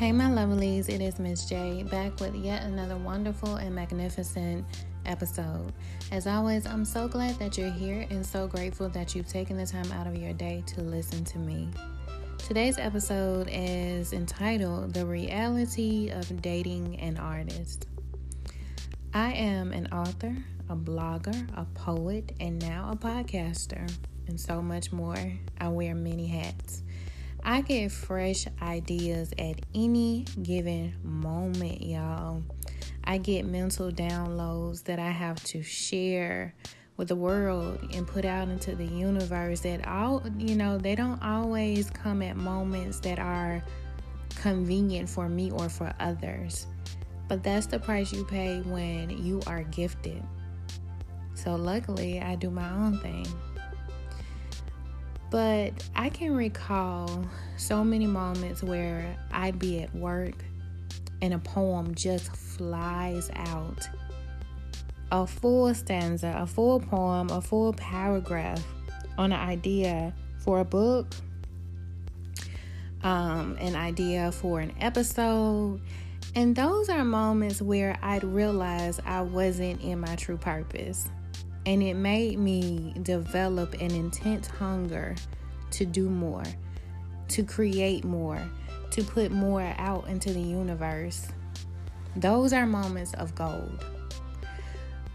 Hey, my lovelies, it is Miss J back with yet another wonderful and magnificent episode. As always, I'm so glad that you're here and so grateful that you've taken the time out of your day to listen to me. Today's episode is entitled The Reality of Dating an Artist. I am an author, a blogger, a poet, and now a podcaster, and so much more. I wear many hats. I get fresh ideas at any given moment, y'all. I get mental downloads that I have to share with the world and put out into the universe that all, you know, they don't always come at moments that are convenient for me or for others. But that's the price you pay when you are gifted. So luckily, I do my own thing. But I can recall so many moments where I'd be at work and a poem just flies out. A full stanza, a full poem, a full paragraph on an idea for a book, um, an idea for an episode. And those are moments where I'd realize I wasn't in my true purpose. And it made me develop an intense hunger to do more, to create more, to put more out into the universe. Those are moments of gold.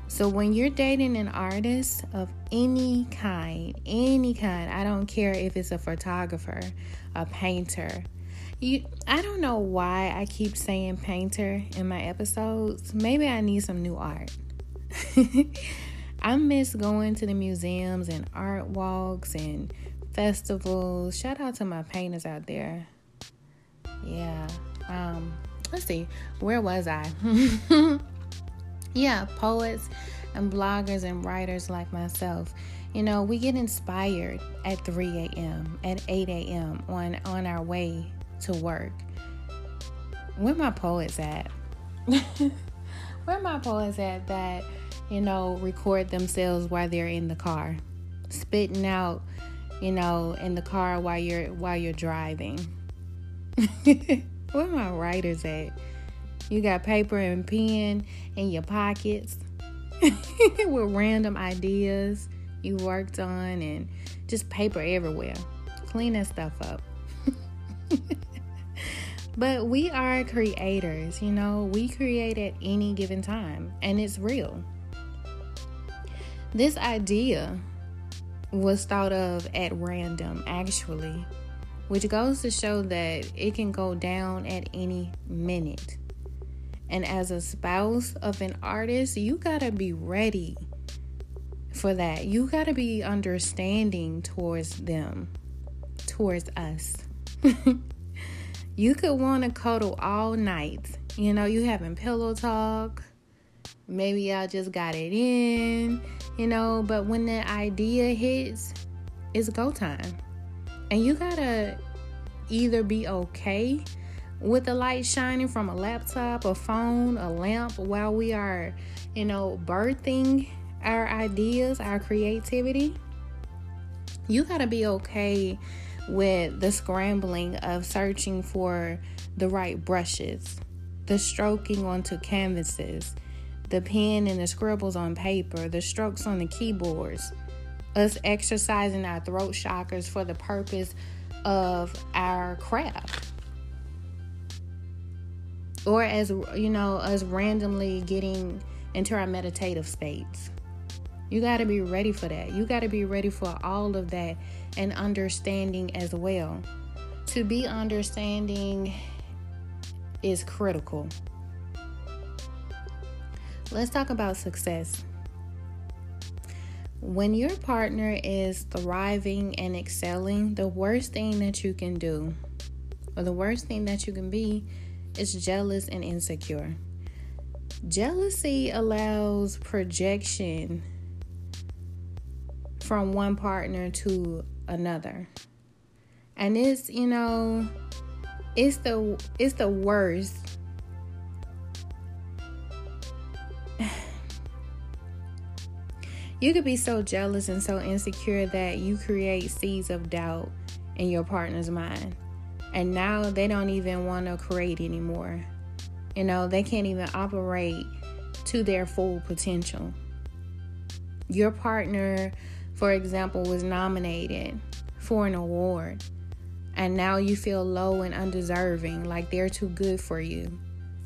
So when you're dating an artist of any kind, any kind, I don't care if it's a photographer, a painter. You I don't know why I keep saying painter in my episodes. Maybe I need some new art. I miss going to the museums and art walks and festivals. Shout out to my painters out there. Yeah. Um, let's see. Where was I? yeah, poets and bloggers and writers like myself. You know, we get inspired at 3 a.m., at 8 a.m. on on our way to work. Where my poets at? Where my poets at that you know, record themselves while they're in the car, spitting out, you know, in the car while you're while you're driving. Where my writers at? You got paper and pen in your pockets with random ideas you worked on and just paper everywhere. Clean that stuff up. but we are creators, you know, we create at any given time, and it's real. This idea was thought of at random, actually, which goes to show that it can go down at any minute. And as a spouse of an artist, you gotta be ready for that. You gotta be understanding towards them, towards us. you could want to cuddle all night. You know, you having pillow talk. Maybe I just got it in you know, but when the idea hits, it's go time. And you gotta either be okay with the light shining from a laptop, a phone, a lamp while we are, you know, birthing our ideas, our creativity. You gotta be okay with the scrambling of searching for the right brushes, the stroking onto canvases, the pen and the scribbles on paper, the strokes on the keyboards, us exercising our throat chakras for the purpose of our craft. Or as you know, us randomly getting into our meditative states. You got to be ready for that. You got to be ready for all of that and understanding as well. To be understanding is critical. Let's talk about success. When your partner is thriving and excelling, the worst thing that you can do, or the worst thing that you can be, is jealous and insecure. Jealousy allows projection from one partner to another. And it's, you know, it's the it's the worst You could be so jealous and so insecure that you create seeds of doubt in your partner's mind. And now they don't even want to create anymore. You know, they can't even operate to their full potential. Your partner, for example, was nominated for an award, and now you feel low and undeserving, like they're too good for you.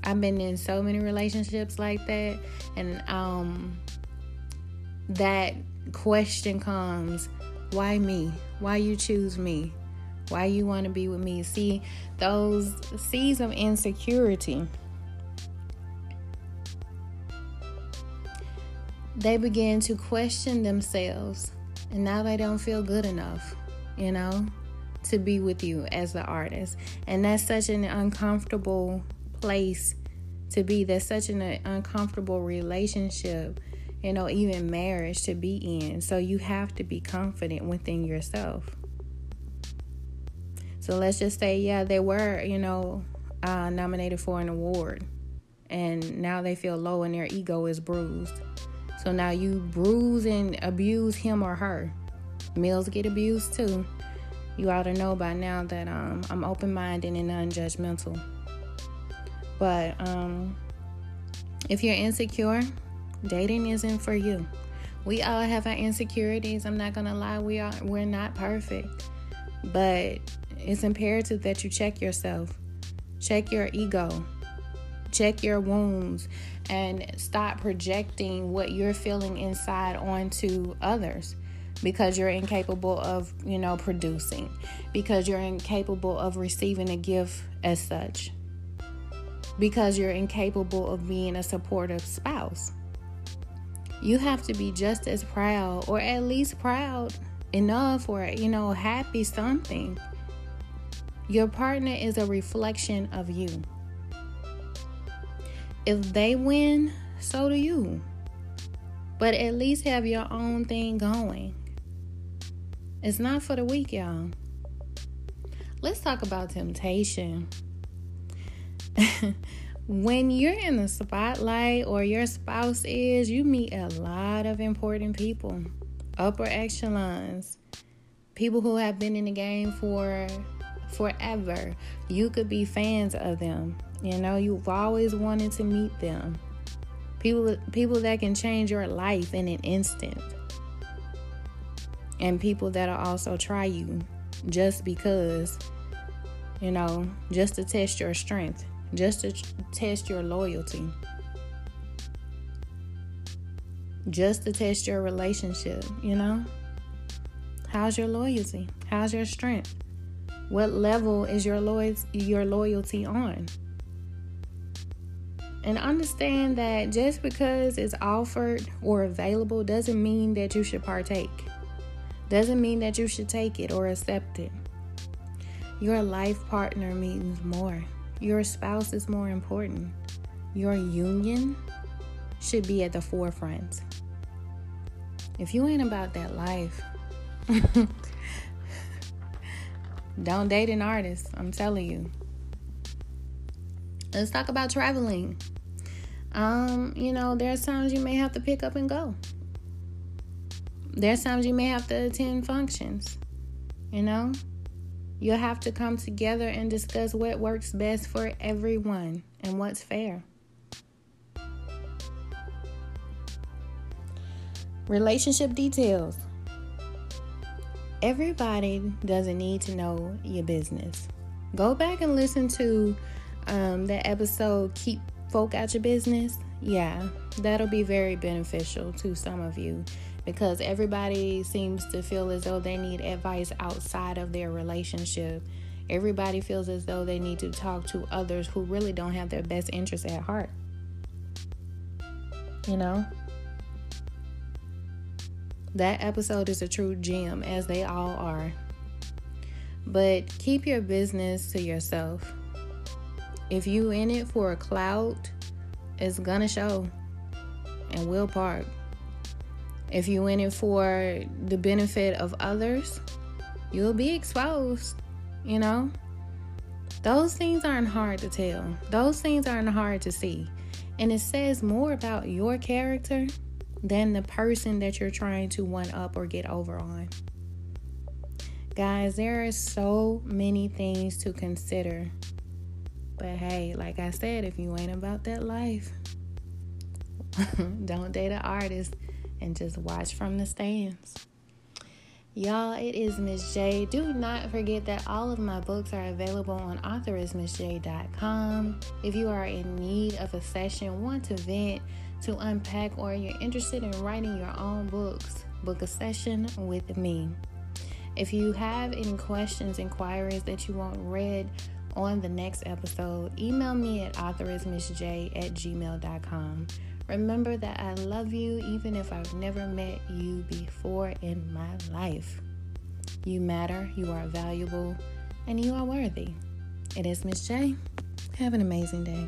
I've been in so many relationships like that, and um, that question comes why me? Why you choose me? Why you want to be with me? See, those seeds of insecurity they begin to question themselves and now they don't feel good enough, you know, to be with you as the artist. And that's such an uncomfortable place to be. That's such an uncomfortable relationship, you know, even marriage to be in. So you have to be confident within yourself. So let's just say, yeah, they were, you know, uh, nominated for an award, and now they feel low and their ego is bruised. So now you bruise and abuse him or her. Males get abused too. You ought to know by now that um, I'm open minded and non-judgmental. But um, if you're insecure, dating isn't for you. We all have our insecurities. I'm not gonna lie, we are we're not perfect. But it's imperative that you check yourself. Check your ego. Check your wounds and stop projecting what you're feeling inside onto others because you're incapable of, you know, producing, because you're incapable of receiving a gift as such, because you're incapable of being a supportive spouse. You have to be just as proud, or at least proud enough, or, you know, happy something. Your partner is a reflection of you. If they win, so do you. But at least have your own thing going. It's not for the weak, y'all. Let's talk about temptation. when you're in the spotlight or your spouse is, you meet a lot of important people, upper echelons, people who have been in the game for forever. You could be fans of them. You know, you've always wanted to meet them. People people that can change your life in an instant. And people that'll also try you just because you know, just to test your strength, just to test your loyalty. Just to test your relationship, you know? How's your loyalty? How's your strength? What level is your loyalty your loyalty on? And understand that just because it's offered or available doesn't mean that you should partake. Doesn't mean that you should take it or accept it. Your life partner means more. Your spouse is more important. Your union should be at the forefront. If you ain't about that life, don't date an artist. I'm telling you. Let's talk about traveling. Um, you know, there's times you may have to pick up and go. There's times you may have to attend functions. You know, you'll have to come together and discuss what works best for everyone and what's fair. Relationship details. Everybody doesn't need to know your business. Go back and listen to um, that episode, Keep Folk Out Your Business. Yeah, that'll be very beneficial to some of you because everybody seems to feel as though they need advice outside of their relationship. Everybody feels as though they need to talk to others who really don't have their best interests at heart. You know? That episode is a true gem, as they all are. But keep your business to yourself. If you in it for a clout, it's gonna show and will park. If you're in it for the benefit of others, you'll be exposed, you know? Those things aren't hard to tell. Those things aren't hard to see. And it says more about your character than the person that you're trying to one up or get over on. Guys, there are so many things to consider. But hey, like I said, if you ain't about that life, don't date an artist and just watch from the stands. Y'all, it is Miss J. Do not forget that all of my books are available on authorismissj.com. If you are in need of a session, want to vent, to unpack, or you're interested in writing your own books, book a session with me. If you have any questions, inquiries that you want read on the next episode, email me at authorismissj at gmail.com. Remember that I love you even if I've never met you before in my life. You matter, you are valuable, and you are worthy. It is Miss J. Have an amazing day.